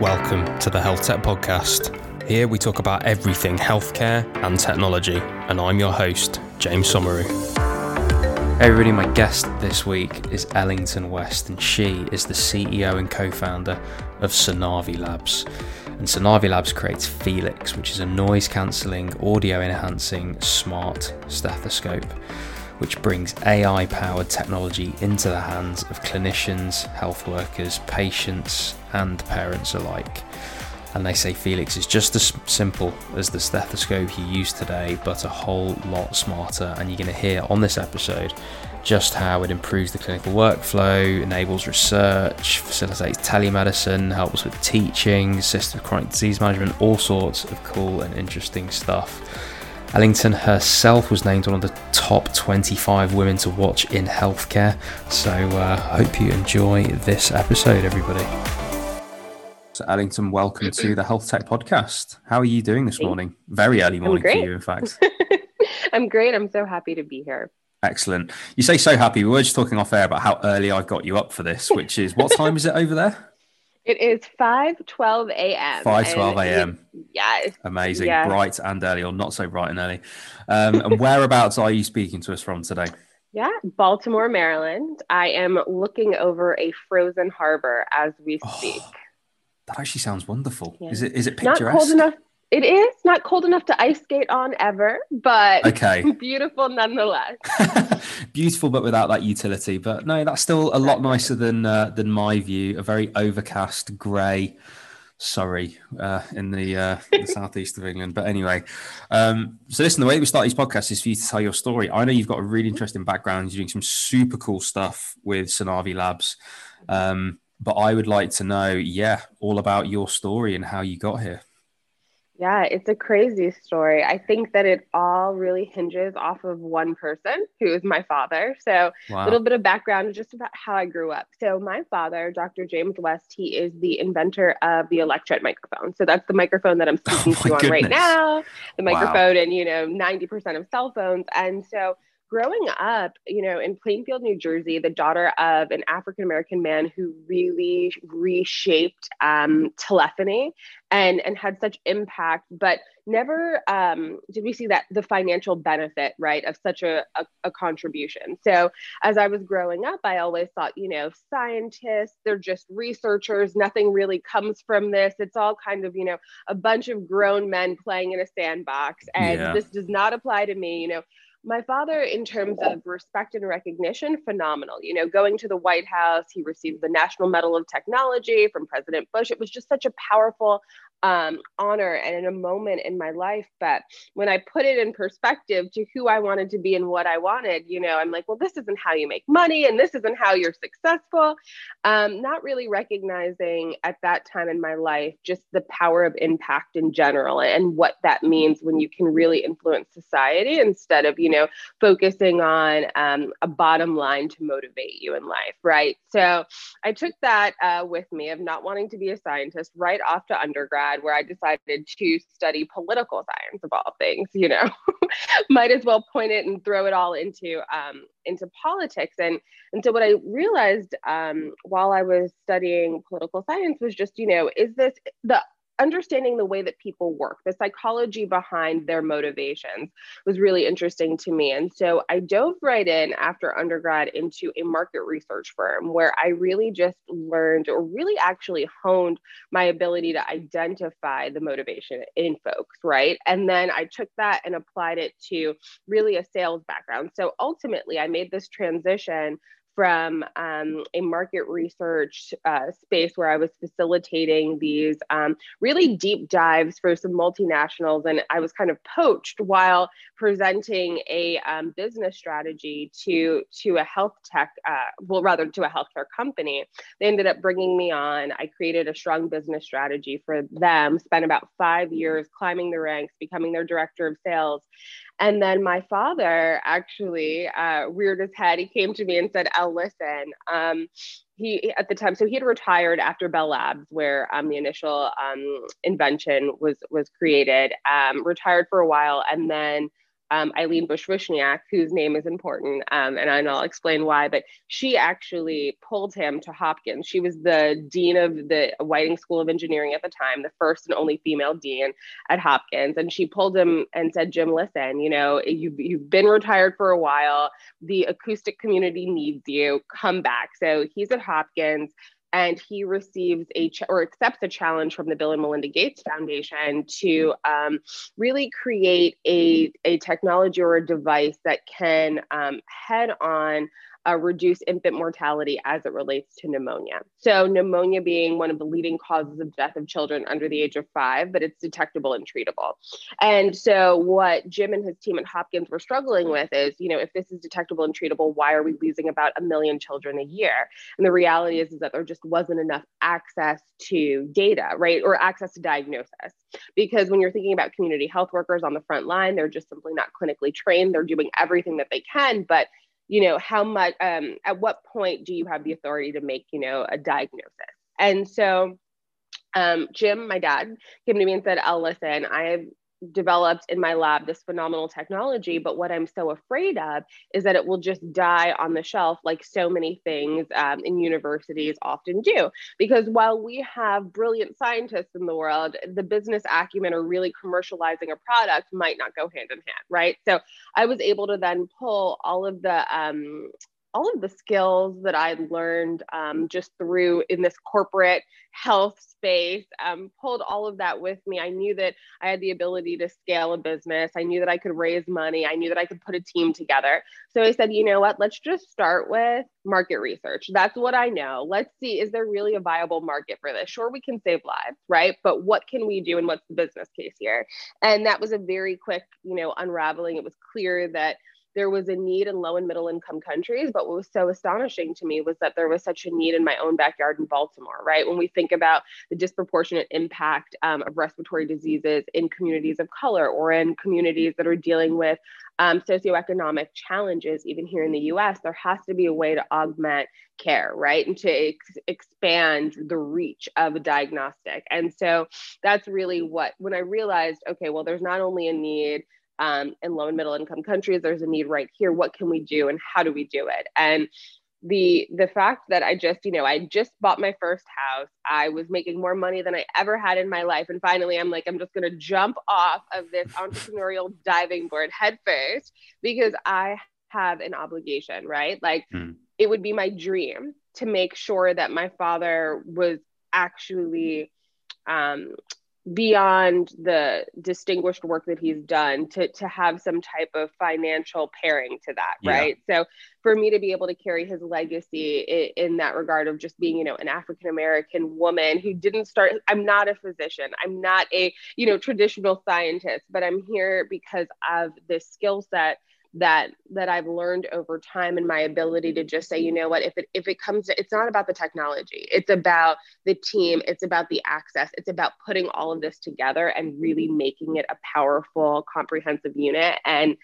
Welcome to the Health Tech Podcast. Here we talk about everything healthcare and technology, and I'm your host, James Somauroo. Hey everybody, my guest this week is Ellington West, and she is the CEO and co founder of Sonavi Labs. And Sonavi Labs creates Feelix, which is a noise cancelling, audio enhancing smart stethoscope which brings AI powered technology into the hands of clinicians, health workers, patients, and parents alike. And they say Feelix is just as simple as the stethoscope you use today, but a whole lot smarter. And you're going to hear on this episode just how it improves the clinical workflow, enables research, facilitates telemedicine, helps with teaching, assists with chronic disease management, all sorts of cool and interesting stuff. Ellington herself was named one of the top 25 women to watch in healthcare. So I uh, hope you enjoy this episode, everybody. So, Ellington, welcome to the Health Tech Podcast. How are you doing this morning? Very early morning for you, in fact. I'm great. I'm so happy to be here. Excellent. You say so happy. We were just talking off air about how early I got you up for this, which is what time is it over there? It is 5:12 a.m. 5:12 a.m. Yes. Amazing. Yes. Bright and early, or not so bright and early. Um, and whereabouts are you speaking to us from today? Yeah, Baltimore, Maryland. I am looking over a frozen harbor as we oh, speak. Oh, that actually sounds wonderful. Yeah. Is it is it picturesque? Not cold enough it is not cold enough to ice skate on ever, but okay, beautiful nonetheless. beautiful, but without that utility. But no, that's still a lot nicer than uh, than my view. A very overcast, grey Surrey uh, in the, uh, the southeast of England. But anyway, um, so listen, the way we start these podcasts is for you to tell your story. I know you've got a really interesting background. You're doing some super cool stuff with Sonavi Labs. Um, but I would like to know, yeah, all about your story and how you got here. Yeah, it's a crazy story. I think that it all really hinges off of one person who is my father. So, wow. a little bit of background just about how I grew up. So, my father, Dr. James West, he is the inventor of the electret microphone. So, that's the microphone that I'm speaking oh to you on right now, the microphone wow. and, you know, 90% of cell phones. And so, growing up, you know, in Plainfield, New Jersey, the daughter of an African American man who really reshaped um, telephony and and had such impact, but never um, did we see that the financial benefit, right, of such a, a, a contribution. So as I was growing up, I always thought, you know, scientists, they're just researchers. Nothing really comes from this. It's all kind of, you know, a bunch of grown men playing in a sandbox, and yeah. this does not apply to me. You know my father in terms of respect and recognition phenomenal. You know going to the white house he received the national medal of technology from president bush. It was just such a powerful um, honor and in a moment in my life. But when I put it in perspective to who I wanted to be and what I wanted, you know, I'm like, well, this isn't how you make money and this isn't how you're successful. Um, not really recognizing at that time in my life just the power of impact in general and what that means when you can really influence society instead of, you know, focusing on um, a bottom line to motivate you in life. Right. So I took that uh, with me of not wanting to be a scientist right off to undergrad where I decided to study political science of all things, you know, might as well point it and throw it all into um, into politics. And and so what I realized um, while I was studying political science was just, you know, is this the understanding the way that people work, the psychology behind their motivations was really interesting to me. And so I dove right in after undergrad into a market research firm where I really just learned or really actually honed my ability to identify the motivation in folks, right? And then I took that and applied it to really a sales background. So ultimately, I made this transition from um, a market research uh, space where I was facilitating these um, really deep dives for some multinationals. And I was kind of poached while presenting a um, business strategy to, to a health tech, uh, well, rather to a healthcare company. They ended up bringing me on. I created a strong business strategy for them, spent about five years climbing the ranks, becoming their director of sales. And then my father actually uh, reared his head. He came to me and said, "El, listen." Um, he at the time, so he had retired after Bell Labs, where um, the initial um, invention was was created. Um, retired for a while, and then um, Ilene Busch-Vishniac, whose name is important, um, and I'll explain why, but she actually pulled him to Hopkins. She was the dean of the Whiting School of Engineering at the time, the first and only female dean at Hopkins. And she pulled him and said, Jim, listen, you know, you've, you've been retired for a while. The acoustic community needs you. Come back. So he's at Hopkins and he receives a ch- or accepts a challenge from the Bill and Melinda Gates Foundation to um, really create a, a technology or a device that can um, head on uh, reduce infant mortality as it relates to pneumonia. So, pneumonia being one of the leading causes of death of children under the age of five, but it's detectable and treatable. And so, what Jim and his team at Hopkins were struggling with is, you know, if this is detectable and treatable, why are we losing about a million children a year? And the reality is, is that there just wasn't enough access to data, right? Or access to diagnosis. Because when you're thinking about community health workers on the front line, they're just simply not clinically trained. They're doing everything that they can, but you know how much um, at what point do you have the authority to make you know a diagnosis? And so um, jim my dad came to me and said "I'll listen i developed in my lab this phenomenal technology but what i'm so afraid of is that it will just die on the shelf like so many things um, in universities often do. Because while we have brilliant scientists in the world the business acumen or really commercializing a product might not go hand in hand right? So i was able to then pull all of the um, all of the skills that I learned um, just through in this corporate health space, um, pulled all of that with me. I knew that I had the ability to scale a business. I knew that I could raise money. I knew that I could put a team together. So I said, you know what? Let's just start with market research. That's what I know. Let's see, is there really a viable market for this? Sure, we can save lives, right? But what can we do and what's the business case here? And that was a very quick, you know, unraveling. It was clear that there was a need in low and middle income countries. But what was so astonishing to me was that there was such a need in my own backyard in Baltimore, right? When we think about the disproportionate impact um, of respiratory diseases in communities of color or in communities that are dealing with um, socioeconomic challenges, even here in the US, there has to be a way to augment care, right? And to ex- expand the reach of a diagnostic. And so that's really what, when I realized, okay, well, there's not only a need um, in low and middle income countries there's a need right here. What can we do and how do we do it? And the the fact that i just you know i just bought my first house. I was making more money than i ever had in my life. And finally i'm like i'm just going to jump off of this entrepreneurial diving board head first because i have an obligation right? Like mm. it would be my dream to make sure that my father was actually um, beyond the distinguished work that he's done to to have some type of financial pairing to that yeah. right so for me to be able to carry his legacy in, in that regard of just being you know an african american woman who didn't start i'm not a physician i'm not a you know traditional scientist but i'm here because of this skill set that that I've learned over time and my ability to just say, you know what, if it if it comes to it's not about the technology, it's about the team, it's about the access, it's about putting all of this together and really making it a powerful, comprehensive unit. And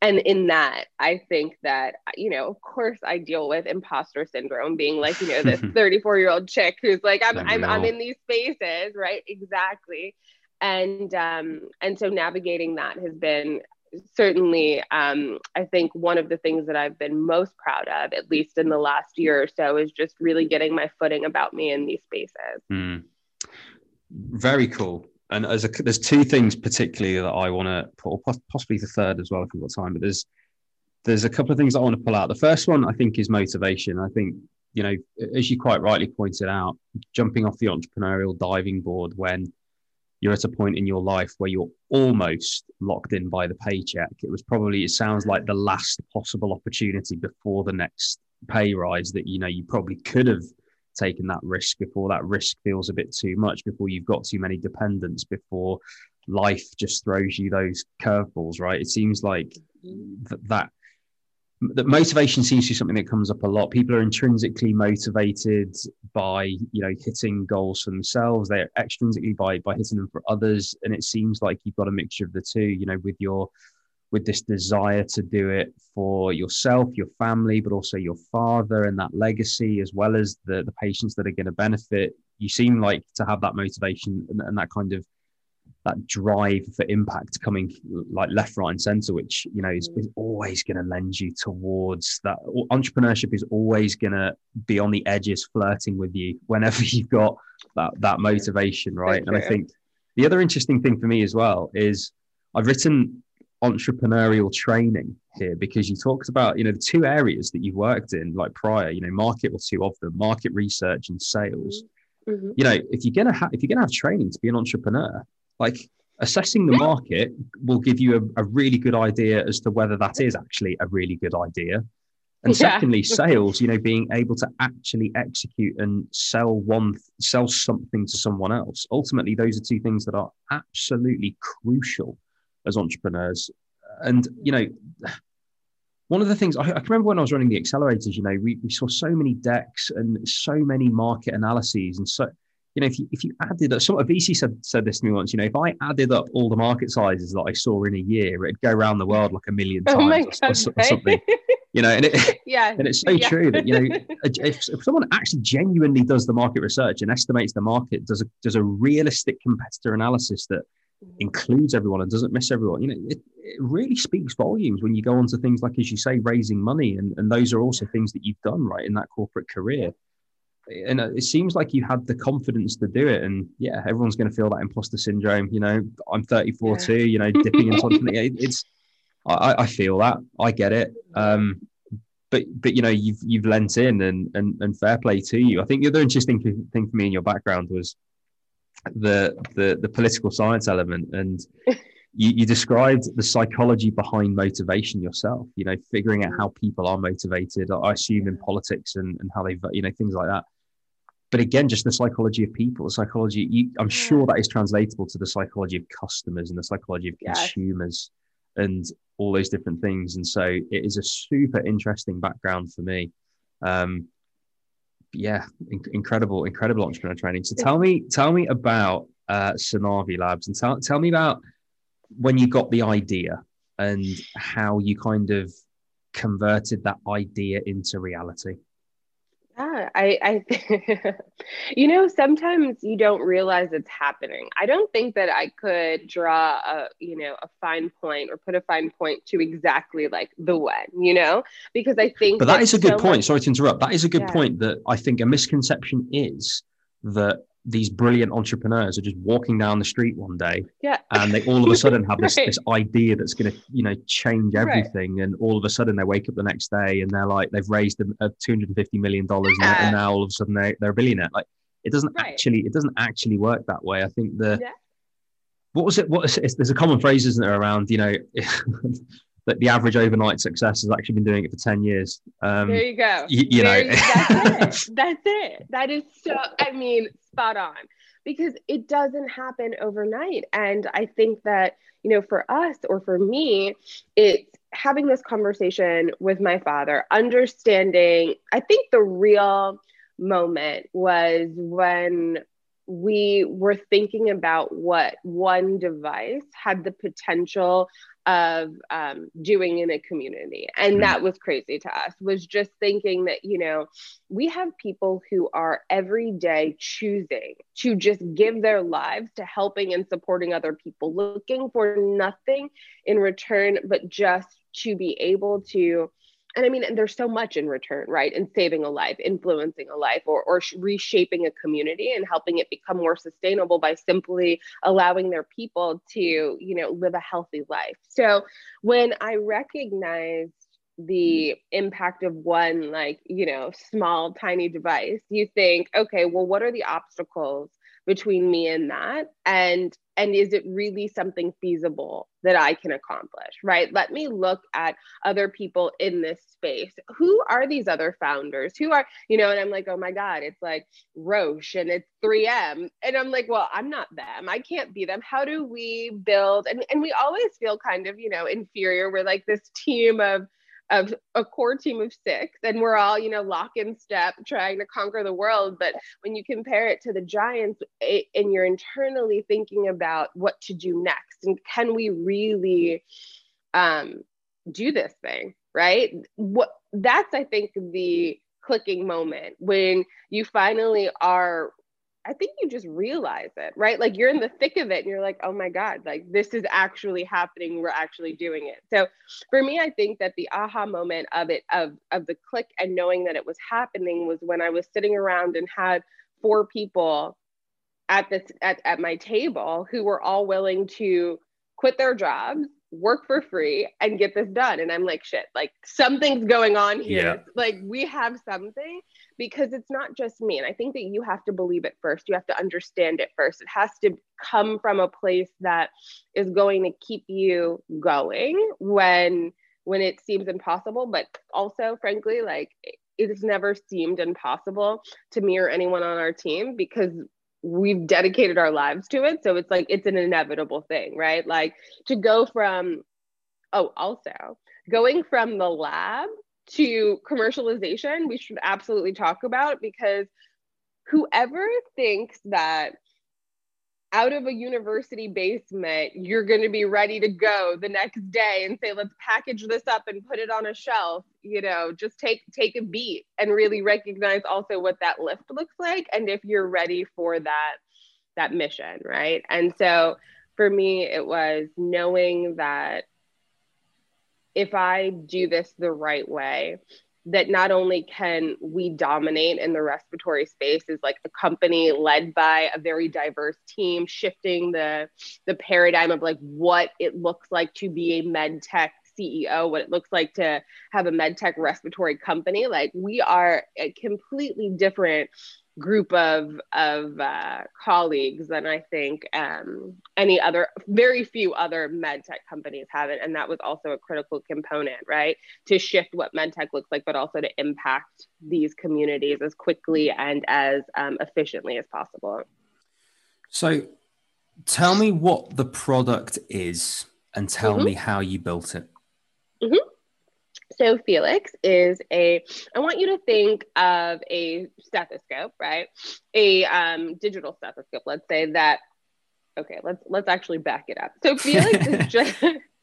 and in that i think that you know of course i deal with imposter syndrome being like you know this 34 year old chick who's like i'm I'm, I'm in these spaces right? Exactly. And um and so navigating that has been certainly, um, I think one of the things that I've been most proud of, at least in the last year or so, is just really getting my footing about me in these spaces. Mm. Very cool. And as a, there's two things particularly that I want to put, or possibly the third as well if we've got time. But there's there's a couple of things I want to pull out. The first one I think is motivation. I think you know, as you quite rightly pointed out, jumping off the entrepreneurial diving board when you're at a point in your life where you're almost locked in by the paycheck. It was probably, it sounds like the last possible opportunity before the next pay rise that, you know, you probably could have taken that risk before that risk feels a bit too much, before you've got too many dependents, before life just throws you those curveballs, right? It seems like th- that that motivation seems to be something that comes up a lot. People are intrinsically motivated by you know hitting goals for themselves. They're extrinsically by by hitting them for others, and it seems like you've got a mixture of the two. You know, with your with this desire to do it for yourself, your family, but also your father and that legacy, as well as the the patients that are going to benefit. You seem like to have that motivation and, and that kind of that drive for impact coming like left, right, and center, which you know is, is always going to lend you towards that. Entrepreneurship is always going to be on the edges, flirting with you whenever you've got that that motivation, right? And I think the other interesting thing for me as well is I've written entrepreneurial training here because you talked about you know the two areas that you've worked in like prior you know market or two of them market research and sales mm-hmm. you know if you're gonna have if you're gonna have training to be an entrepreneur like assessing the market will give you a, a really good idea as to whether that is actually a really good idea and yeah. secondly sales you know being able to actually execute and sell one sell something to someone else ultimately those are two things that are absolutely crucial as entrepreneurs. And, you know, one of the things I, I, remember when I was running the accelerators, you know, we, we saw so many decks and so many market analyses. And so, you know, if you, if you added up, some of VC said, said this to me once, you know, if I added up all the market sizes that I saw in a year, it'd go around the world like a million oh times oh God, or, or, something. you know, and it, yeah, and it's so yeah. true that you know, if, if someone actually genuinely does the market research and estimates the market, does a does a realistic competitor analysis that mm-hmm. includes everyone and doesn't miss everyone. You know, it, it really speaks volumes when you go on to things like, as you say, raising money. And, and those are also things that you've done right in that corporate career. And it seems like you had the confidence to do it. And yeah, everyone's going to feel that imposter syndrome. You know, I'm 34 yeah. too, you know, dipping in something. It's, I, I feel that. I get it. Um, but but you know you've you've lent in and and and fair play to you. I think the other interesting thing for me in your background was the the, the political science element and you, you, described the psychology behind motivation yourself you know figuring out how people are motivated i assume in politics and, and how they you know things like that. But again just the psychology of people the psychology you, i'm sure that is translatable to the psychology of customers and the psychology of consumers and all those different things. And so it is a super interesting background for me. Um, yeah, in- incredible, incredible entrepreneur training. So tell me, tell me about uh, Sonavi Labs and tell, tell me about when you got the idea and how you kind of converted that idea into reality. Yeah, I, I, you know, sometimes you don't realize it's happening. I don't think that I could draw a, you know, a fine point or put a fine point to exactly like the when, you know, because I think. But that, is a good so point. Much, Sorry to interrupt. That is a good yeah. point. That I think a misconception is that these brilliant entrepreneurs are just walking down the street one day yeah. and they all of a sudden have this, right. this idea that's going to you know change everything right. and all of a sudden they wake up the next day and they're like they've raised a, a uh, 250 million dollars yeah. and, now all of a sudden they're, they're a billionaire like it doesn't right. actually it doesn't actually work that way i think the yeah. what was it what is, there's a common phrase isn't there around you know that the average overnight success has actually been doing it for 10 years. Um, there you go. You, you know, that's it. That's it. That is so, I mean, spot on because it doesn't happen overnight. And I think that, you know, for us or for me, it's having this conversation with my father, understanding, I think the real moment was when we were thinking about what one device had the potential of um, doing in a community and mm-hmm. that was crazy to us was just thinking that you know we have people who are every day choosing to just give their lives to helping and supporting other people looking for nothing in return but just to be able to and I mean, and there's so much in return, right? In saving a life, influencing a life, or, or reshaping a community and helping it become more sustainable by simply allowing their people to, you know, live a healthy life. So when I recognized the mm-hmm. impact of one, like, you know, small, tiny device, you think, okay, well, what are the obstacles between me and that and and is it really something feasible that i can accomplish right? Let me look at other people in this space. Who are these other founders? Who are you know and i'm like oh my god it's like roche and it's 3m and i'm like well i'm not them. I can't be them. How do we build? And, and we always feel kind of you know inferior. We're like this team of of a core team of six and we're all you know lock in step trying to conquer the world. But when you compare it to the giants it, and you're internally thinking about what to do next and can we really um, do this thing right? What that's i think the clicking moment when you finally are I think you just realize it, right? Like you're in the thick of it and you're like, oh my God, like this is actually happening. We're actually doing it. So for me, I think that the aha moment of it, of, of the click and knowing that it was happening was when I was sitting around and had four people at this at, at my table who were all willing to quit their jobs work for free and get this done. And i'm like shit like something's going on here. Yeah. like we have something because it's not just me. And i think that you have to believe it first. You have to understand it first. It has to come from a place that is going to keep you going when when it seems impossible. But also frankly like it has never seemed impossible to me or anyone on our team because we've dedicated our lives to it. So it's like it's an inevitable thing, right? Like to go from, oh, also going from the lab to commercialization, we should absolutely talk about because whoever thinks that out of a university basement, you're going to be ready to go the next day and say, let's package this up and put it on a shelf. You know, just take take a beat and really recognize also what that lift looks like and if you're ready for that that mission, right? And so for me, it was knowing that if I do this the right way, that not only can we dominate in the respiratory space as like a company led by a very diverse team shifting the the paradigm of like what it looks like to be a med tech CEO, what it looks like to have a med tech respiratory company. Like we are a completely different group of of uh, colleagues than I think um, any other, very few other med tech companies have it, and that was also a critical component, right, to shift what med tech looks like, but also to impact these communities as quickly and as um, efficiently as possible. So, tell me what the product is, and tell mm-hmm. me how you built it. Mm-hmm. So Feelix is a, I want you to think of a stethoscope, right? A um, digital stethoscope, let's say that, okay, let's, let's actually back it up. So Feelix is just,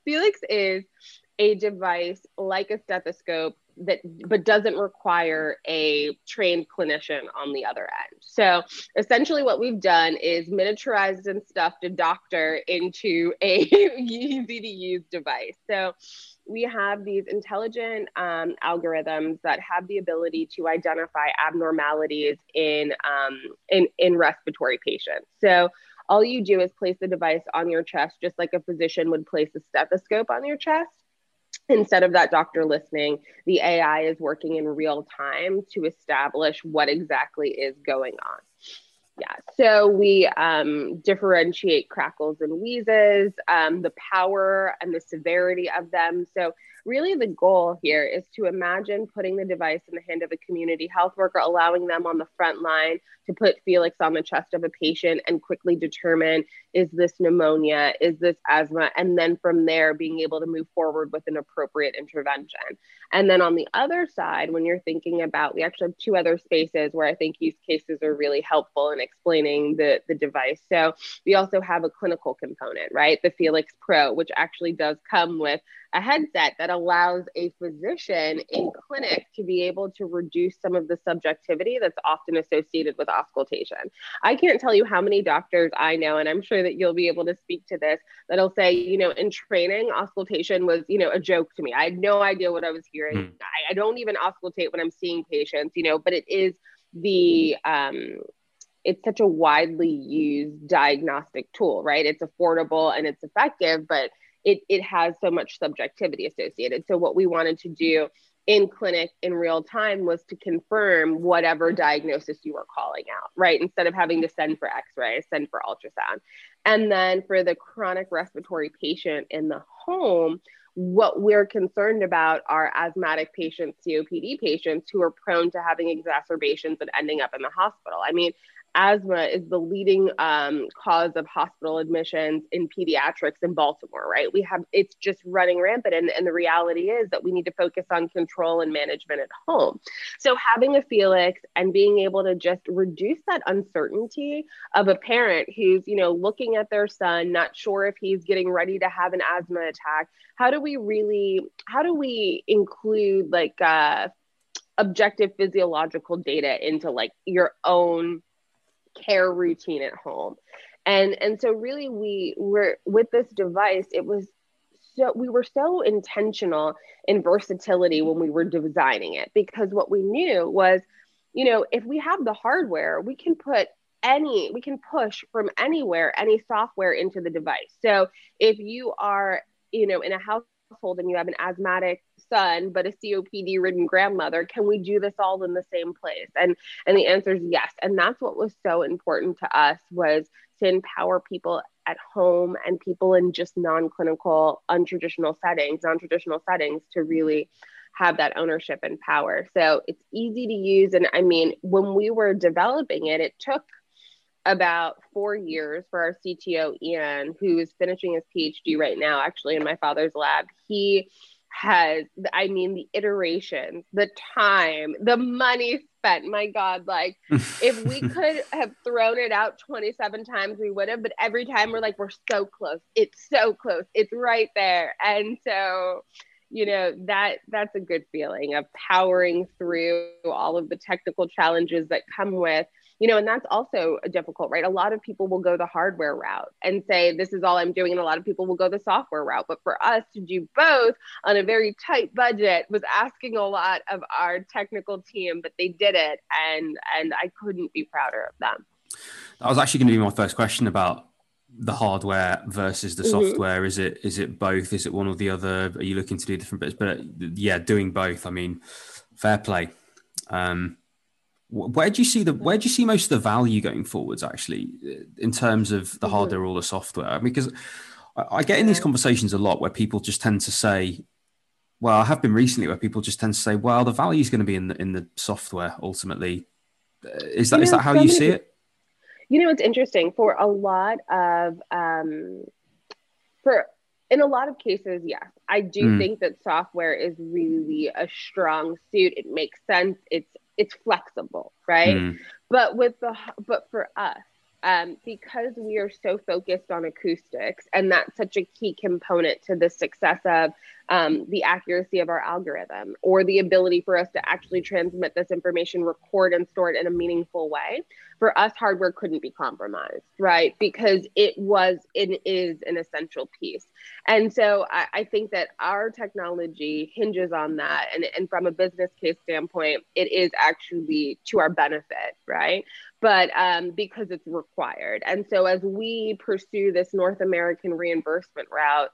Feelix is a device like a stethoscope that but doesn't require a trained clinician on the other end. So essentially what we've done is miniaturized and stuffed a doctor into a easy to use device. So we have these intelligent um, algorithms that have the ability to identify abnormalities in, um, in, in respiratory patients. So all you do is place the device on your chest, just like a physician would place a stethoscope on your chest. Instead of that doctor listening, the AI is working in real time to establish what exactly is going on. Yeah, so we um, differentiate crackles and wheezes, um, the power and the severity of them. So really the goal here is to imagine putting the device in the hand of a community health worker, allowing them on the front line to put Feelix on the chest of a patient and quickly determine is this pneumonia, is this asthma, and then from there being able to move forward with an appropriate intervention. And then on the other side, when you're thinking about, we actually have two other spaces where I think use cases are really helpful in explaining the, the device. So we also have a clinical component, right? The Feelix Pro, which actually does come with a headset that allows a physician in clinic to be able to reduce some of the subjectivity that's often associated with auscultation. I can't tell you how many doctors I know, and I'm sure that you'll be able to speak to this, that'll say, you know, in training, auscultation was, you know, a joke to me. I had no idea what I was hearing. Mm. I, I don't even auscultate when I'm seeing patients, you know, but it is the um it's such a widely used diagnostic tool, right? It's affordable and it's effective, but it, it has so much subjectivity associated. So what we wanted to do in clinic in real time was to confirm whatever diagnosis you were calling out, right? Instead of having to send for x-ray, send for ultrasound. And then for the chronic respiratory patient in the home, what we're concerned about are asthmatic patients, COPD patients who are prone to having exacerbations and ending up in the hospital. I mean, asthma is the leading um, cause of hospital admissions in pediatrics in Baltimore, right? We have it's just running rampant. And, and the reality is that we need to focus on control and management at home. So having a Feelix and being able to just reduce that uncertainty of a parent who's, you know, looking at their son, not sure if he's getting ready to have an asthma attack. How do we really, how do we include like uh objective physiological data into like your own care routine at home. And and so really we were with this device, it was so we were so intentional in versatility when we were designing it because what we knew was, you know, if we have the hardware, we can put any we can push from anywhere any software into the device. So if you are, you know, in a household and you have an asthmatic son but a copd ridden grandmother can we do this all in the same place? And and the answer is yes. And that's what was so important to us was to empower people at home and people in just non-clinical untraditional settings non-traditional settings to really have that ownership and power. So it's easy to use. And i mean when we were developing it it took about four years for our CTO, Ian, who is finishing his PhD right now, actually in my father's lab. He has i mean the iterations the time the money spent. My god like if we could have thrown it out 27 times we would have but every time we're like we're so close. It's so close. It's right there. And so you know that that's a good feeling of powering through all of the technical challenges that come with you know and that's also difficult right? A lot of people will go the hardware route and say this is all i'm doing and a lot of people will go the software route. But for us to do both on a very tight budget was asking a lot of our technical team but they did it and and i couldn't be prouder of them. That was actually going to be my first question about the hardware versus the mm-hmm. software. Is it is it both? Is it one or the other? Are you looking to do different bits? But yeah doing both i mean fair play. Um where do you see the where do you see most of the value going forwards actually in terms of the mm-hmm. hardware or the software? Because I, I get in these conversations a lot where people just tend to say, well, I have been recently where people just tend to say, well, the value is going to be in the in the software ultimately. Uh, is that you know, is that how you see it? You know, it's interesting for a lot of um, for in a lot of cases, yes, I do mm. think that software is really a strong suit. It makes sense. It's it's flexible, right? Mm. But with the but for us, um, because we are so focused on acoustics, and that's such a key component to the success of um, the accuracy of our algorithm or the ability for us to actually transmit this information, record and store it in a meaningful way. For us, hardware couldn't be compromised, right? Because it was, it is an essential piece. And so I, I think that our technology hinges on that. And, and from a business case standpoint, it is actually to our benefit, right? But um, because it's required. And so as we pursue this North American reimbursement route,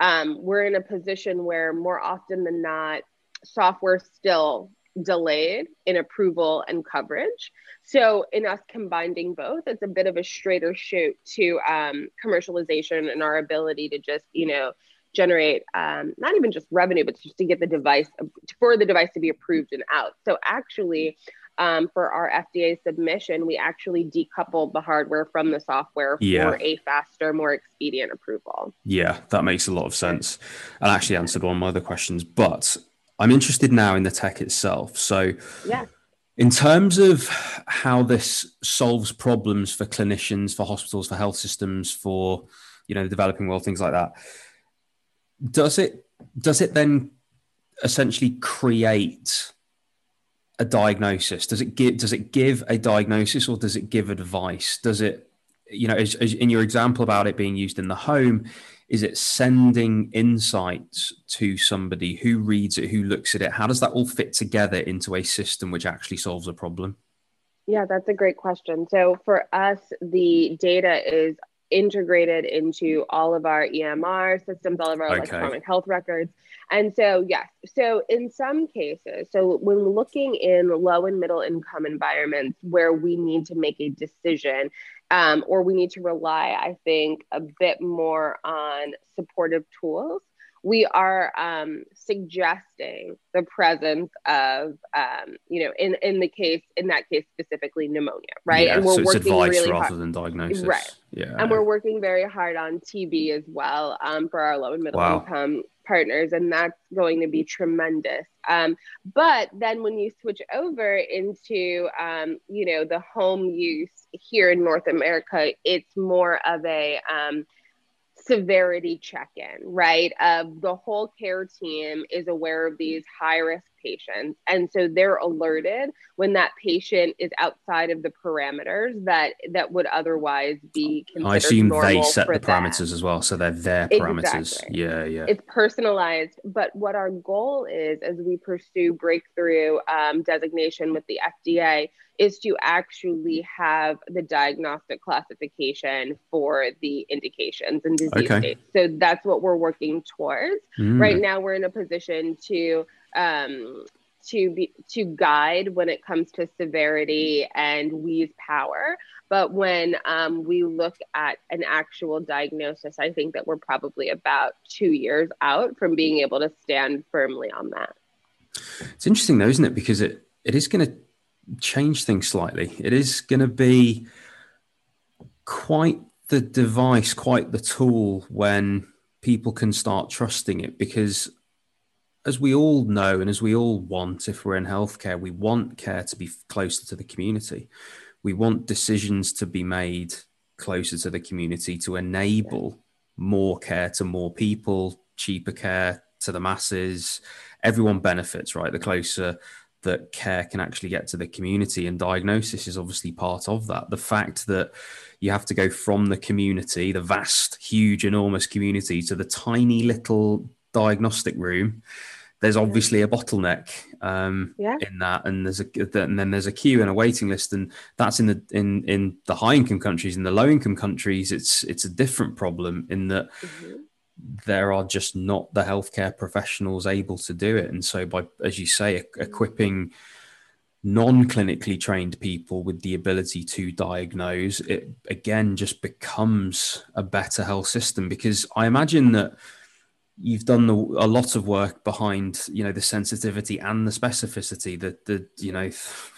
um, we're in a position where more often than not, software still delayed in approval and coverage. So, in us combining both, it's a bit of a straighter shoot to um, commercialization and our ability to just, you know, generate um, not even just revenue, but just to get the device for the device to be approved and out. So, actually, um, for our FDA submission, we actually decoupled the hardware from the software yeah. for a faster, more expedient approval. Yeah, that makes a lot of sense. And actually answered one of my other questions, but I'm interested now in the tech itself. So, yeah. In terms of how this solves problems for clinicians, for hospitals, for health systems, for you know the developing world, things like that, does it does it then essentially create a diagnosis? Does it give does it give a diagnosis or does it give advice? Does it, you know, as, as in your example about it being used in the home, is it sending insights to somebody who reads it, who looks at it? How does that all fit together into a system which actually solves a problem? Yeah, that's a great question. So for us, the data is integrated into all of our EMR systems, all of our okay. electronic health records. And so, yes, so in some cases, so when looking in low and middle income environments where we need to make a decision um, or we need to rely, I think, a bit more on supportive tools, we are um, suggesting the presence of, um, you know, in, in the case, in that case specifically, pneumonia, right? Yeah, and we're so working really rather hard. than diagnosis. Right. Yeah. And we're working very hard on TB as well um, for our low and middle wow. income partners, and that's going to be tremendous. Um, but then when you switch over into, um, you know, the home use here in North America, it's more of a, um, severity check in, right? Of the whole care team is aware of these high risk patients. And so they're alerted when that patient is outside of the parameters that that would otherwise be I assume they set the parameters as well. So they're their parameters. Exactly. Yeah, yeah. It's personalized. But what our goal is as we pursue breakthrough um, designation with the FDA is to actually have the diagnostic classification for the indications and disease okay. states. So that's what we're working towards. Mm. Right now, we're in a position to um, to be to guide when it comes to severity and wheeze power. But when um, we look at an actual diagnosis, I think that we're probably about two years out from being able to stand firmly on that. It's interesting though, isn't it? Because it, it is going to change things slightly. It is going to be quite the device, quite the tool when people can start trusting it because as we all know and as we all want if we're in healthcare we want care to be closer to the community. We want decisions to be made closer to the community to enable more care to more people cheaper care to the masses. Everyone benefits right? The closer that care can actually get to the community and diagnosis is obviously part of that. The fact that you have to go from the community the vast huge enormous community to the tiny little diagnostic room there's obviously a bottleneck um, yeah. in that and there's a and then there's a queue and a waiting list and that's in the in in the high income countries in the low income countries it's it's a different problem in that mm-hmm there are just not the healthcare professionals able to do it. And so, by, as you say, equipping non clinically trained people with the ability to diagnose, it again just becomes a better health system because I imagine that you've done the, a lot of work behind you know the sensitivity and the specificity that the you know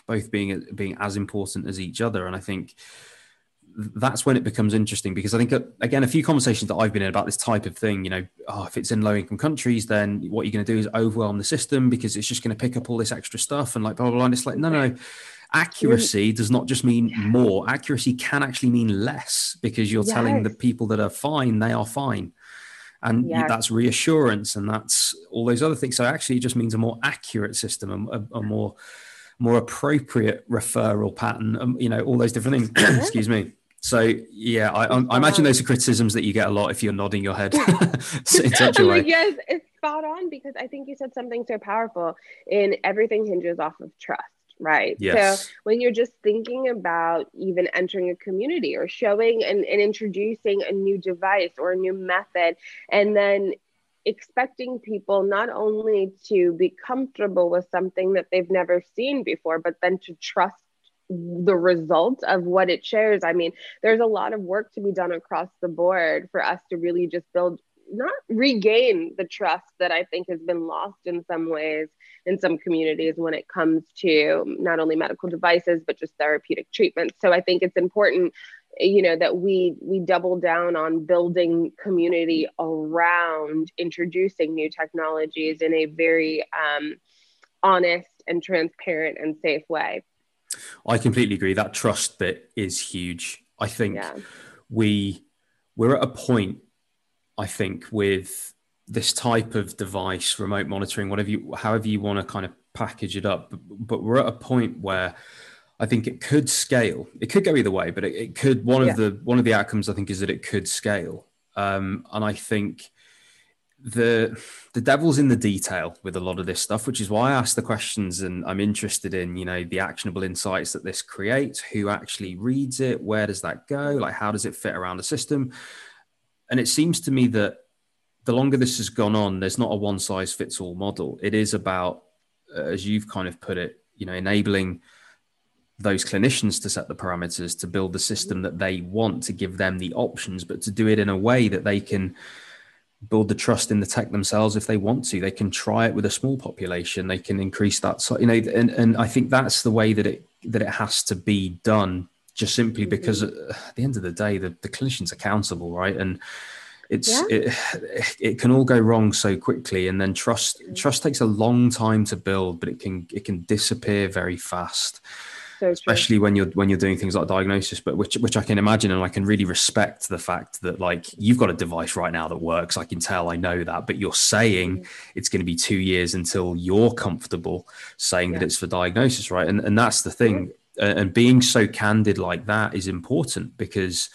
both being being as important as each other and i think that's when it becomes interesting because I think again a few conversations that I've been in about this type of thing. You know, oh, if it's in low income countries, then what you're going to do is overwhelm the system because it's just going to pick up all this extra stuff and like blah blah blah. And it's like no no. Accuracy does not just mean more. Accuracy can actually mean less because you're yes. telling the people that are fine they are fine, and yes. that's reassurance and that's all those other things. So actually, it just means a more accurate system, a, a more more appropriate referral pattern. Um, you know, all those different things. Excuse me. So yeah, I, I, imagine those are criticisms that you get a lot if you're nodding your head in such a way. Yes, it's spot on because I think you said something so powerful. In everything hinges off of trust, right? Yes. So when you're just thinking about even entering a community or showing and, and introducing a new device or a new method, and then expecting people not only to be comfortable with something that they've never seen before, but then to trust the result of what it shares. I mean, there's a lot of work to be done across the board for us to really just build, not regain the trust that I think has been lost in some ways in some communities when it comes to not only medical devices, but just therapeutic treatments. So I think it's important you know that we we double down on building community around introducing new technologies in a very um, honest and transparent and safe way I completely agree. That trust bit is huge. I think yeah. we we're at a point. I think with this type of device, remote monitoring, whatever you, however you want to kind of package it up, but, but we're at a point where I think it could scale. It could go either way, but it, it could. One yeah. of the one of the outcomes I think is that it could scale, um, and I think the the devil's in the detail with a lot of this stuff which is why i ask the questions and i'm interested in you know the actionable insights that this creates who actually reads it where does that go like how does it fit around the system and it seems to me that the longer this has gone on there's not a one size fits all model it is about uh, as you've kind of put it you know enabling those clinicians to set the parameters to build the system that they want to give them the options but to do it in a way that they can build the trust in the tech themselves if they want to. They can try it with a small population. They can increase that. So you know, and and I think that's the way that it that it has to be done. Just simply mm-hmm. because uh, at the end of the day, the, the clinician's accountable, right? And it's yeah. it, it can all go wrong so quickly and then trust mm-hmm. trust takes a long time to build but it can it can disappear very fast so especially when you're when you're doing things like diagnosis, but which which I can imagine and I can really respect the fact that like you've got a device right now that works. I can tell, I know that, but you're saying mm-hmm. it's going to be two years until you're comfortable saying yeah. that it's for diagnosis, right? And and that's the thing. Mm-hmm. And being so candid like that is important because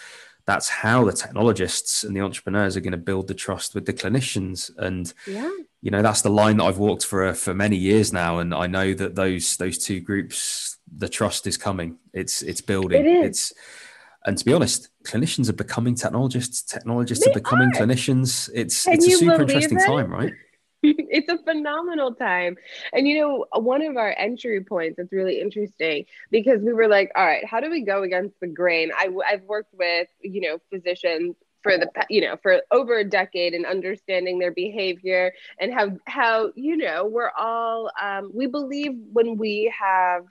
that's how the technologists and the entrepreneurs are going to build the trust with the clinicians and yeah. you know that's the line that I've walked for for many years now and I know that those those two groups the trust is coming it's it's building it is. it's and to be honest clinicians are becoming technologists technologists they are becoming are. clinicians it's Can it's a super interesting it? time right it's a phenomenal time. And you know, one of our entry points that's really interesting because we were like, all right, how do we go against the grain? I, I've worked with, you know, physicians for the you know for over a decade and understanding their behavior and how how you know we're all um, we believe when we have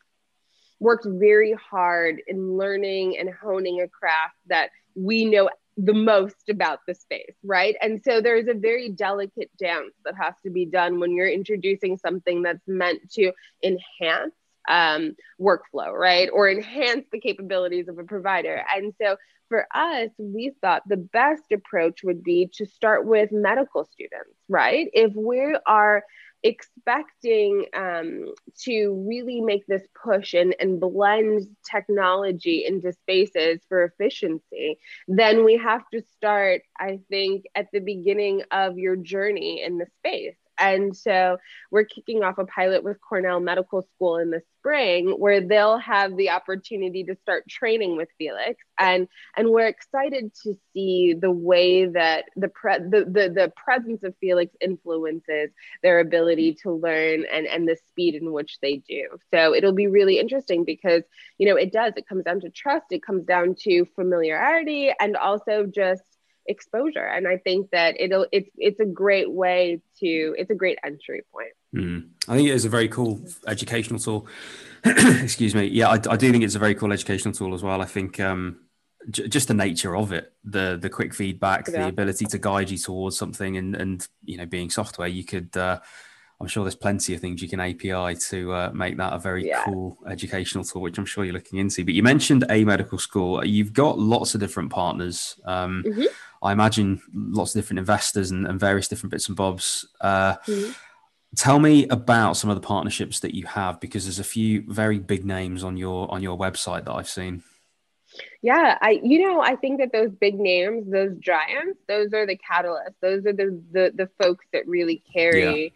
worked very hard in learning and honing a craft that we know the most about the space, right? And so there's a very delicate dance that has to be done when you're introducing something that's meant to enhance um, workflow, right? Or enhance the capabilities of a provider. And so for us, we thought the best approach would be to start with medical students, right? If we are expecting um, to really make this push and, and blend technology into spaces for efficiency, then we have to start, I think, at the beginning of your journey in the space. And so we're kicking off a pilot with Cornell Medical School in the spring where they'll have the opportunity to start training with Feelix. And, and we're excited to see the way that the, pre- the, the, the presence of Feelix influences their ability to learn and, and the speed in which they do. So it'll be really interesting because, you know, it does, it comes down to trust, it comes down to familiarity and also just exposure. And i think that it'll it's it's a great way to it's a great entry point. Mm. i think it is a very cool educational tool. Excuse me. Yeah I, I, do think it's a very cool educational tool as well. I think um j- just the nature of it the the quick feedback yeah. the ability to guide you towards something and and you know being software you could uh I'm sure there's plenty of things you can API to uh, make that a very yeah. cool educational tool, which I'm sure you're looking into. But you mentioned a medical school. You've got lots of different partners. Um, mm-hmm. I imagine lots of different investors and, and various different bits and bobs. Uh, mm-hmm. Tell me about some of the partnerships that you have, because there's a few very big names on your on your website that I've seen. Yeah, I you know I think that those big names, those giants, those are the catalysts. Those are the the, the folks that really carry. Yeah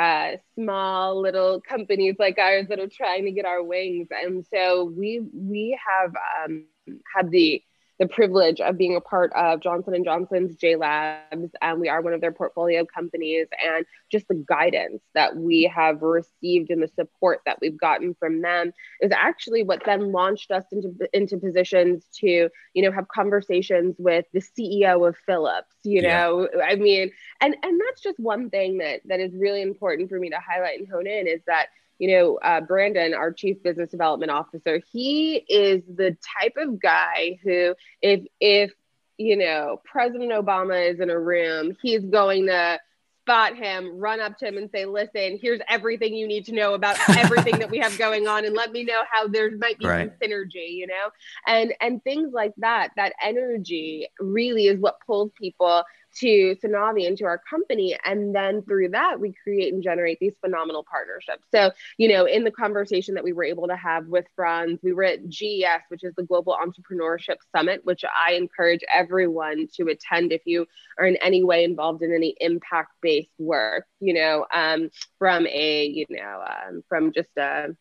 uh, small little companies like ours that are trying to get our wings. And so we we have um, had the the privilege of being a part of Johnson and Johnson's JLABS, and we are one of their portfolio companies. And just the guidance that we have received and the support that we've gotten from them is actually what then launched us into into positions to you know have conversations with the CEO of Philips. You yeah. know, I mean, and and that's just one thing that that is really important for me to highlight and hone in is that you know, uh, Brandon, our chief business development officer, he is the type of guy who, if if you know President Obama is in a room, he's going to spot him, run up to him, and say, "Listen, here's everything you need to know about everything that we have going on, and let me know how there might be right. some synergy." You know, and and things like that. That energy really is what pulls people to Sonavi and to our company. And then through that, we create and generate these phenomenal partnerships. So, you know, in the conversation that we were able to have with Frans, we were at GES, which is the Global Entrepreneurship Summit, which I encourage everyone to attend if you are in any way involved in any impact based work, you know, um, from a, you know, um, from just a,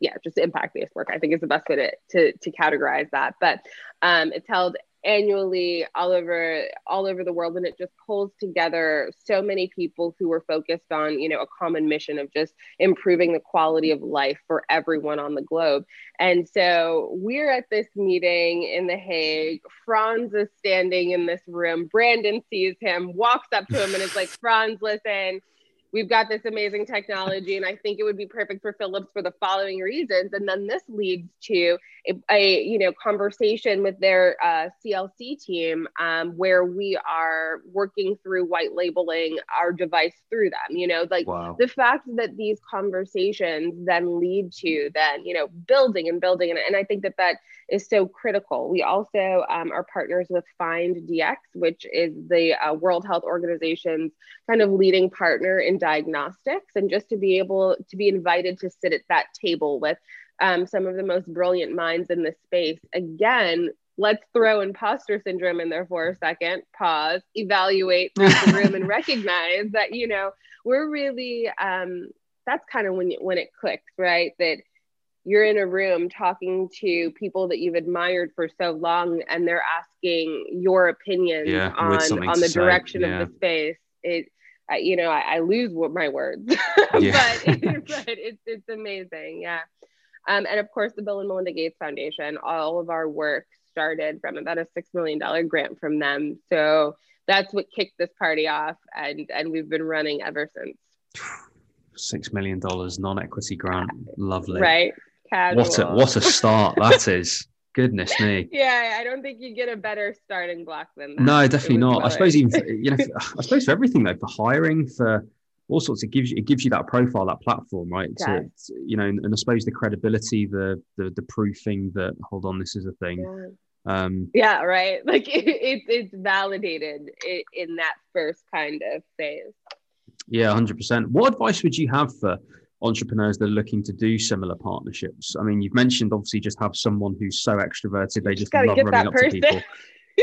yeah, just impact based work, I think is the best way to, to, to categorize that. But um, it's held annually all over all over the world and it just pulls together so many people who are focused on you know a common mission of just improving the quality of life for everyone on the globe. And so we're at this meeting in the hague. Frans is standing in this room. Brandon sees him walks up to him and is like frans listen we've got this amazing technology and I think it would be perfect for Philips for the following reasons. And then this leads to a, a you know conversation with their uh, CLC team um, where we are working through white labeling our device through them. You know, like wow. the fact that these conversations then lead to then you know building and building, and, and I think that that is so critical. We also um, are partners with Find DX, which is the uh, World Health Organization's kind of leading partner in diagnostics, and just to be able to be invited to sit at that table with um, some of the most brilliant minds in the space. Again, let's throw imposter syndrome in there for a second, pause, evaluate the room, and recognize that you know we're really. Um, that's kind of when when it clicks, right? That you're in a room talking to people that you've admired for so long and they're asking your opinions yeah, on on the direction yeah. of the space it I, you know I, I lose my words. But, but it's, it's amazing yeah. Um, and of course the bill and melinda gates foundation all of our work started from about a six million dollar grant from them. So that's what kicked this party off and and we've been running ever since. Six million dollars non-equity grant. Lovely. Right? Casual. What a what a start that is. Goodness me. Yeah, I don't think you get a better starting block than that. No, definitely not. I suppose even for, you know, I suppose for everything though, for hiring, for all sorts, it gives you it gives you that profile, that platform, right? To, to, you know, and, I suppose the credibility, the the the proofing that hold on, this is a thing. Yeah. Um, yeah, right. Like it, it, it's validated in that first kind of phase. Yeah, hundred percent. What advice would you have for entrepreneurs that are looking to do similar partnerships? I mean, you've mentioned obviously just have someone who's so extroverted they just, just love running up person. to people.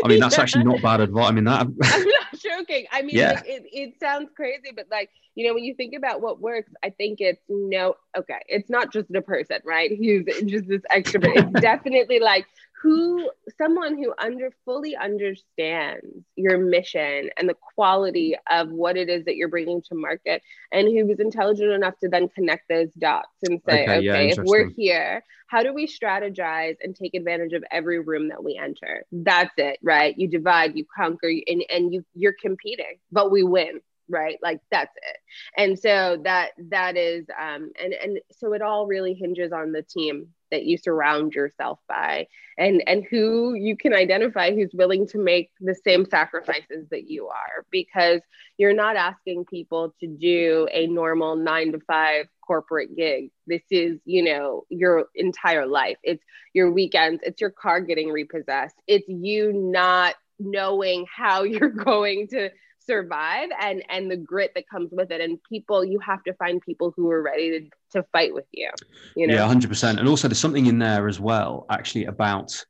I mean, that's actually not bad advice. I mean, that I'm not joking. I mean, yeah. like, it, it sounds crazy, but like, you know, when you think about what works, I think it's no, okay, it's not just a person, right? Who's just this extrovert. it's definitely like who someone who under fully understands your mission and the quality of what it is that you're bringing to market and who is intelligent enough to then connect those dots and say okay, okay yeah, if we're here how do we strategize and take advantage of every room that we enter? That's it right? You divide you conquer and, and you you're competing but we win right? Like that's it. And so that that is um and and so it all really hinges on the team that you surround yourself by and and who you can identify who's willing to make the same sacrifices that you are because you're not asking people to do a normal 9 to 5 corporate gig. This is you know your entire life. It's your weekends. It's your car getting repossessed. It's you not knowing how you're going to survive and and the grit that comes with it. And people you have to find people who are ready to, to fight with you you know? Yeah 100% and also there's something in there as well actually about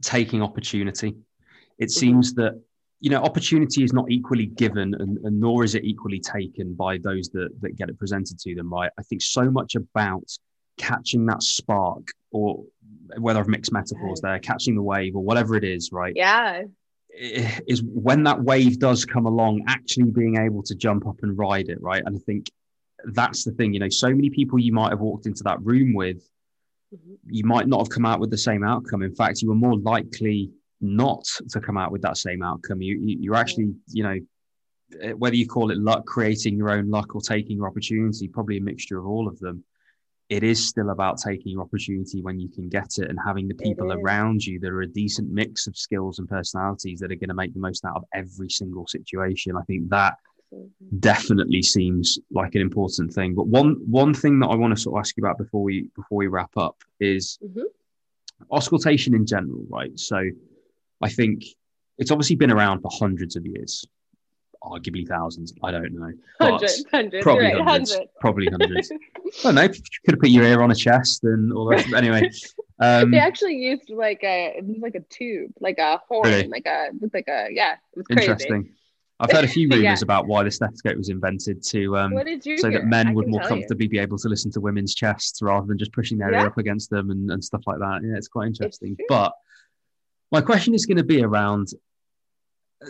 taking opportunity. It mm-hmm. seems that you know opportunity is not equally given and, and nor is it equally taken by those that that get it presented to them right? I think so much about catching that spark or whether I've mixed metaphors there, catching the wave or whatever it is, right? Yeah is when that wave does come along, actually being able to jump up and ride it, right? And I think that's the thing, you know, so many people you might have walked into that room with, mm-hmm. you might not have come out with the same outcome. In fact, you were more likely not to come out with that same outcome. You, you you're actually, you know, eh, whether you call it luck, creating your own luck, or taking your opportunity, probably a mixture of all of them it is still about taking your opportunity when you can get it and having the people around you that are a decent mix of skills and personalities that are going to make the most out of every single situation. I think that definitely seems like an important thing. But one one thing that I want to sort of ask you about before we before we wrap up is mm-hmm. auscultation in general, right? So I think it's obviously been around for hundreds of years arguably thousands. I don't know. Hundreds, hundreds, probably right, hundreds, hundreds, Probably hundreds. I don't know. You Could have put your ear on a chest and all that. Anyway, um, they actually used like a it was like a tube, like a horn, really? like a like a yeah. It was crazy. Interesting. I've heard a few rumors yeah. about why the stethoscope was invented to um, so hear? that men would more comfortably you. be able to listen to women's chests rather than just pushing their yeah. ear up against them and, and stuff like that. Yeah, it's quite interesting. It's but my question is going to be around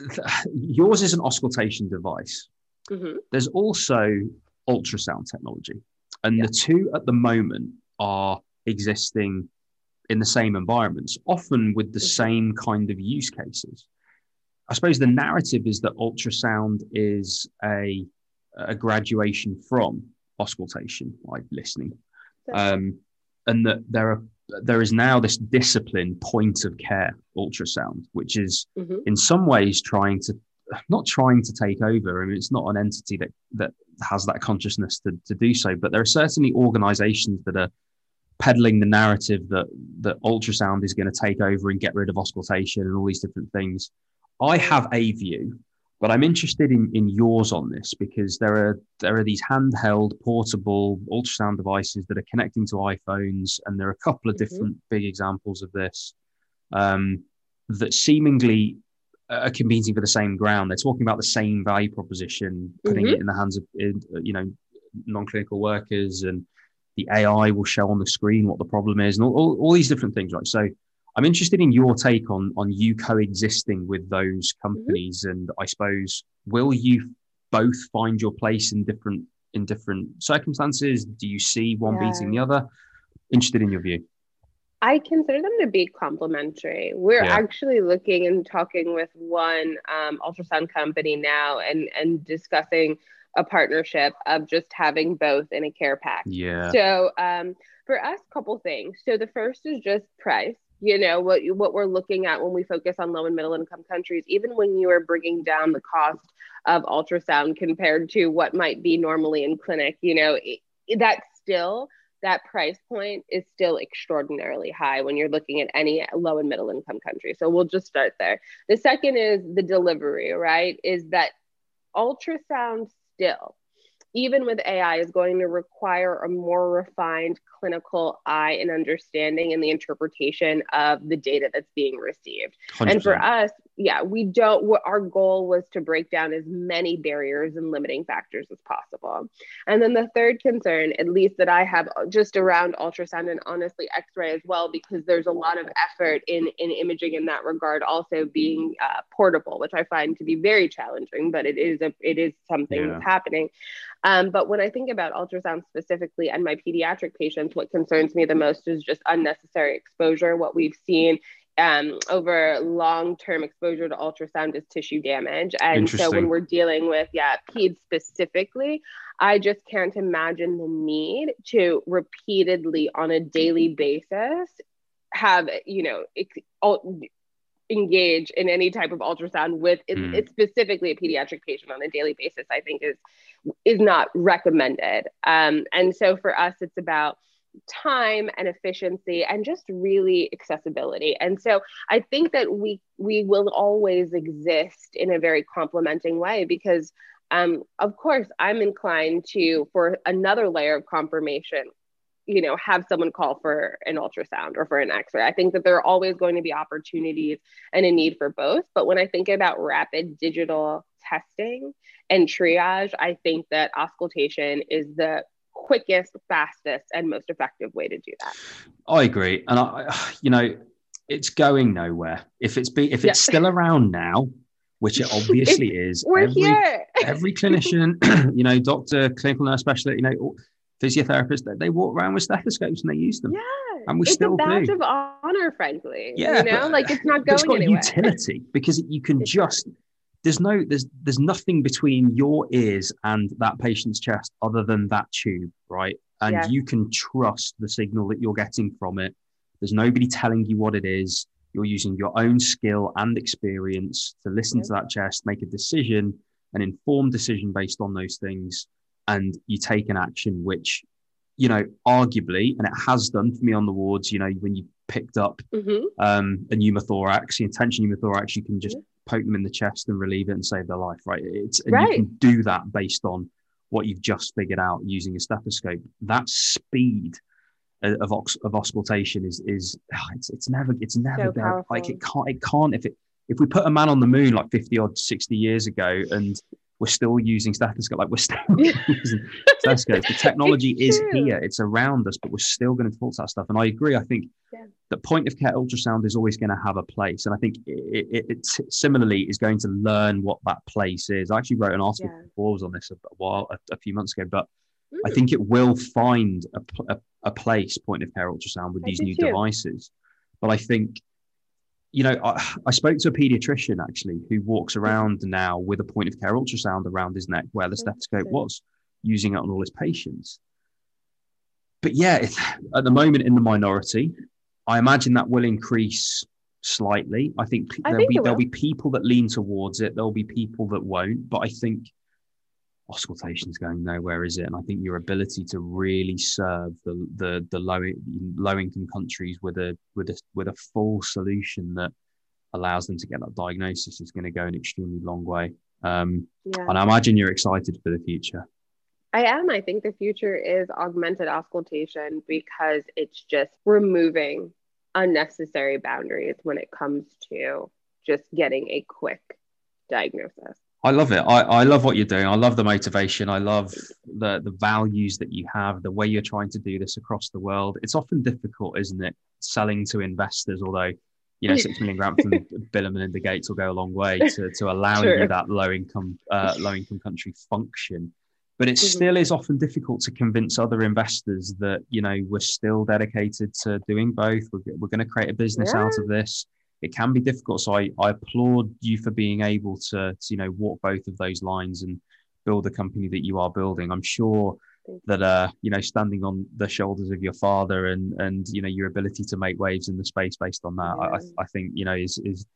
yours is an auscultation device. Mm-hmm. There's also ultrasound technology, and yeah. the two at the moment are existing in the same environments, often with the mm-hmm. same kind of use cases. I suppose the narrative is that ultrasound is a a graduation from auscultation, like listening, um, and that there are there is now this discipline point of care ultrasound, which is mm-hmm. in some ways trying to not trying to take over. I mean, it's not an entity that that has that consciousness to, to do so, but there are certainly organizations that are peddling the narrative that that ultrasound is going to take over and get rid of auscultation and all these different things. I have a view, but I'm interested in, in yours on this because there are there are these handheld, portable ultrasound devices that are connecting to iPhones, and there are a couple of mm-hmm. different big examples of this um, that seemingly are competing for the same ground. They're talking about the same value proposition, putting mm-hmm. it in the hands of you know non-clinical workers, and the AI will show on the screen what the problem is, and all, all, all these different things. Right, so I'm interested in your take on on you coexisting with those mm-hmm. companies, mm-hmm. and I suppose will you both find your place in different in different circumstances? Do you see one yeah. beating the other? Interested in your view. I consider them to be complementary. We're yeah. actually looking and talking with one um, ultrasound company now, and and discussing a partnership of just having both in a care pack. Yeah. So um, for us, couple things. So the first is just price you know what what we're looking at when we focus on low and middle income countries even when you are bringing down the cost of ultrasound compared to what might be normally in clinic you know that still that price point is still extraordinarily high when you're looking at any low and middle income country. So we'll just start there. The second is the delivery right? Is that ultrasound still even with AI, is going to require a more refined clinical eye and understanding and the interpretation of the data that's being received. 100%. And for us, yeah, we don't, our goal was to break down as many barriers and limiting factors as possible. And then the third concern, at least that I have just around ultrasound and honestly x ray as well, because there's a lot of effort in, in imaging in that regard, also being uh, portable, which I find to be very challenging, but it is, a, it is something yeah. that's happening. Um, but when I think about ultrasound specifically and my pediatric patients, what concerns me the most is just unnecessary exposure. What we've seen um, over long-term exposure to ultrasound is tissue damage. And so when we're dealing with, yeah, peds specifically, I just can't imagine the need to repeatedly on a daily basis have, you know, ex- engage in any type of ultrasound with mm. it's specifically a pediatric patient on a daily basis i think is is not recommended um, and so for us it's about time and efficiency and just really accessibility. And so i think that we we will always exist in a very complementing way because um, of course i'm inclined to for another layer of confirmation you know have someone call for an ultrasound or for an x-ray. I think that there are always going to be opportunities and a need for both. But when i think about rapid digital testing and triage i think that auscultation is the quickest fastest and most effective way to do that i agree and i you know it's going nowhere if it's be if it's still around now which it obviously is we're every, here every clinician you know doctor clinical nurse specialist you know physiotherapists that they walk around with stethoscopes and they use them. Yeah, and we it's still a badge do. of honor, frankly. Yeah, you know, like it's not going it's got anywhere. utility because you can just there's no there's there's nothing between your ears and that patient's chest other than that tube, right? And yeah. you can trust the signal that you're getting from it. There's nobody telling you what it is. You're using your own skill and experience to listen yeah. to that chest, make a decision, an informed decision based on those things and you take an action which you know arguably and it has done for me on the wards you know when you picked up mm-hmm. um, a pneumothorax the intention pneumothorax you can just mm-hmm. Poke them in the chest and relieve it and save their life right? It's and right. you can do that based on what you've just figured out using a stethoscope. That speed of of auscultation is is ah, it's, it's never it's never so there. Like it can't it can't if it if we put a man on the moon like 50 odd 60 years ago and we're still using stethoscope. Like we're still using stethoscopes. The technology is here. It's around us, but we're still going to talk to that stuff. And I agree. I think yeah. the point of care ultrasound is always going to have a place. And I think it, it, it similarly is going to learn what that place is. I actually wrote an article yeah. before was on this a, a while, a, a, few months ago, but mm. I think it will find a, a, place, point of care ultrasound with I these new too. devices. But I think you know, I, I, spoke to a pediatrician actually who walks around now with a point of care ultrasound around his neck where the oh, stethoscope was, using it on all his patients. But yeah, at the moment in the minority, I imagine that will increase slightly. I think I there'll think be there'll be people that lean towards it. There'll be people that won't. But I think auscultation is going nowhere, is it? And I think your ability to really serve the the, the low low income countries with a with a with a full solution that allows them to get that diagnosis is going to go an extremely long way. Um, yeah. And I imagine you're excited for the future. I am. I think the future is augmented auscultation because it's just removing unnecessary boundaries when it comes to just getting a quick diagnosis. I love it. I, I love what you're doing. I love the motivation. I love the the values that you have, the way you're trying to do this across the world. It's often difficult, isn't it, selling to investors, although you know, six million grant from Bill and Melinda Gates will go a long way to, to allowing you that low income uh, low income country function. But it mm-hmm. still is often difficult to convince other investors that you know we're still dedicated to doing both. We're, we're going to create a business yeah. out of this it can be difficult. So I, I applaud you for being able to, to, you know, walk both of those lines and build the company that you are building. I'm sure that uh you know standing on the shoulders of your father and and you know your ability to make waves in the space based on that yeah. I, I think you know is is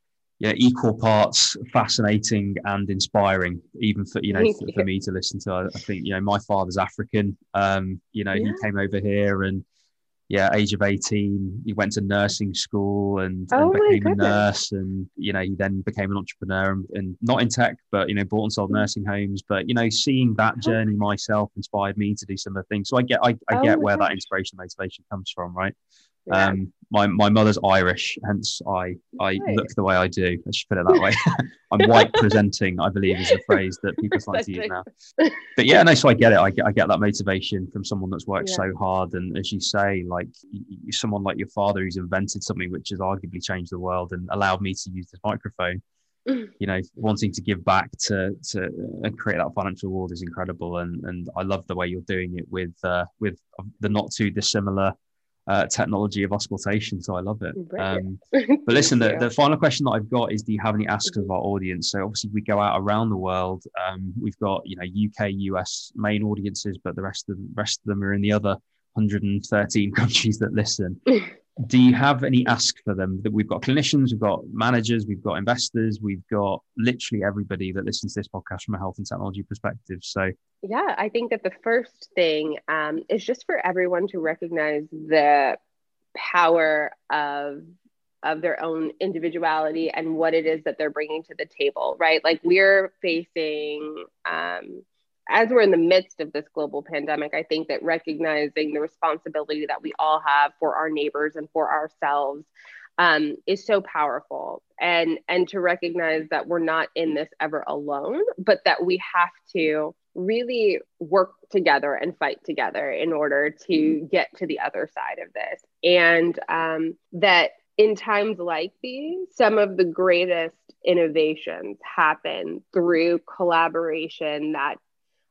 yeah equal parts fascinating and inspiring even for you know for, for, me to listen to I, I, think you know my father's african um you know yeah. he came over here and yeah, age of 18, he went to nursing school and, oh and became a nurse. And, you know, he then became an entrepreneur and, and, not in tech, but, you know, bought and sold nursing homes. But, you know, seeing that oh. journey myself inspired me to do some of the things. So I get, I, I oh get where gosh. that inspiration, motivation comes from, right? Yeah. Um, my, my mother's Irish, hence I I right. look the way I do. Let's put it that way. I'm white presenting, I believe, is a phrase that people like to use now. But yeah, no, so I get it. I get I get that motivation from someone that's worked yeah. so hard, and as you say, like someone like your father who's invented something which has arguably changed the world and allowed me to use this microphone. you know, wanting to give back to to and create that financial reward is incredible, and and I love the way you're doing it with uh, with the not too dissimilar uh, technology of auscultation. So I love it. Um, but listen, the, the final question that I've got is: Do you have any asks of our audience? So obviously we go out around the world. Um, we've got you know UK, US main audiences, but the rest of the rest of them are in the other 113 countries that listen. do you have any ask for them? That we've got clinicians we've got managers we've got investors we've got literally everybody that listens to this podcast from a health and technology perspective. So yeah i think that the first thing um, is just for everyone to recognize the power of of their own individuality and what it is that they're bringing to the table right? Like we're facing um, as we're in the midst of this global pandemic, I think that recognizing the responsibility that we all have for our neighbors and for ourselves um, is so powerful. And and to recognize that we're not in this ever alone, but that we have to really work together and fight together in order to get to the other side of this. And um, that in times like these, some of the greatest innovations happen through collaboration that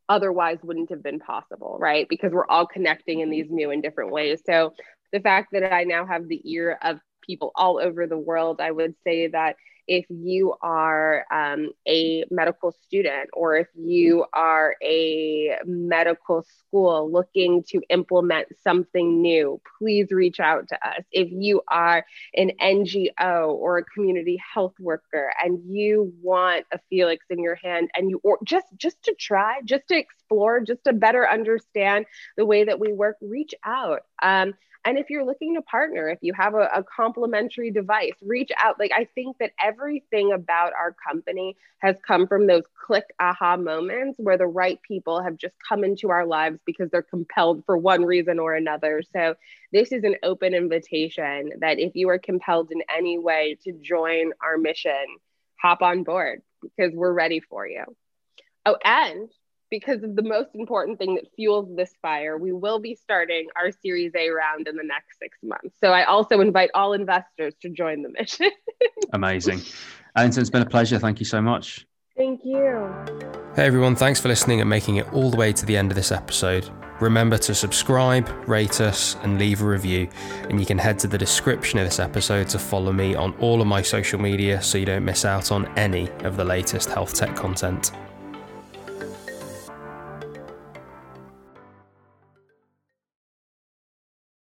otherwise wouldn't have been possible, right? Because we're all connecting in these new and different ways. So the fact that I now have the ear of people all over the world, I would say that if you are um, a medical student or if you are a medical school looking to implement something new, please reach out to us. If you are an NGO or a community health worker and you want a Feelix in your hand and you or just just to try, just to explore, just to better understand the way that we work, reach out. Um, and if you're looking to partner, if you have a, a complementary device, reach out. Like I think that everything about our company has come from those click aha moments where the right people have just come into our lives because they're compelled for one reason or another. So this is an open invitation that if you are compelled in any way to join our mission, hop on board because we're ready for you. Oh, and because of the most important thing that fuels this fire, we will be starting our Series A round in the next six months. So I also invite all investors to join the mission. Amazing. Ellington, it's been a pleasure. Thank you so much. Thank you. Hey everyone, thanks for listening and making it all the way to the end of this episode. Remember to subscribe, rate us, and leave a review. And you can head to the description of this episode to follow me on all of my social media so you don't miss out on any of the latest health tech content.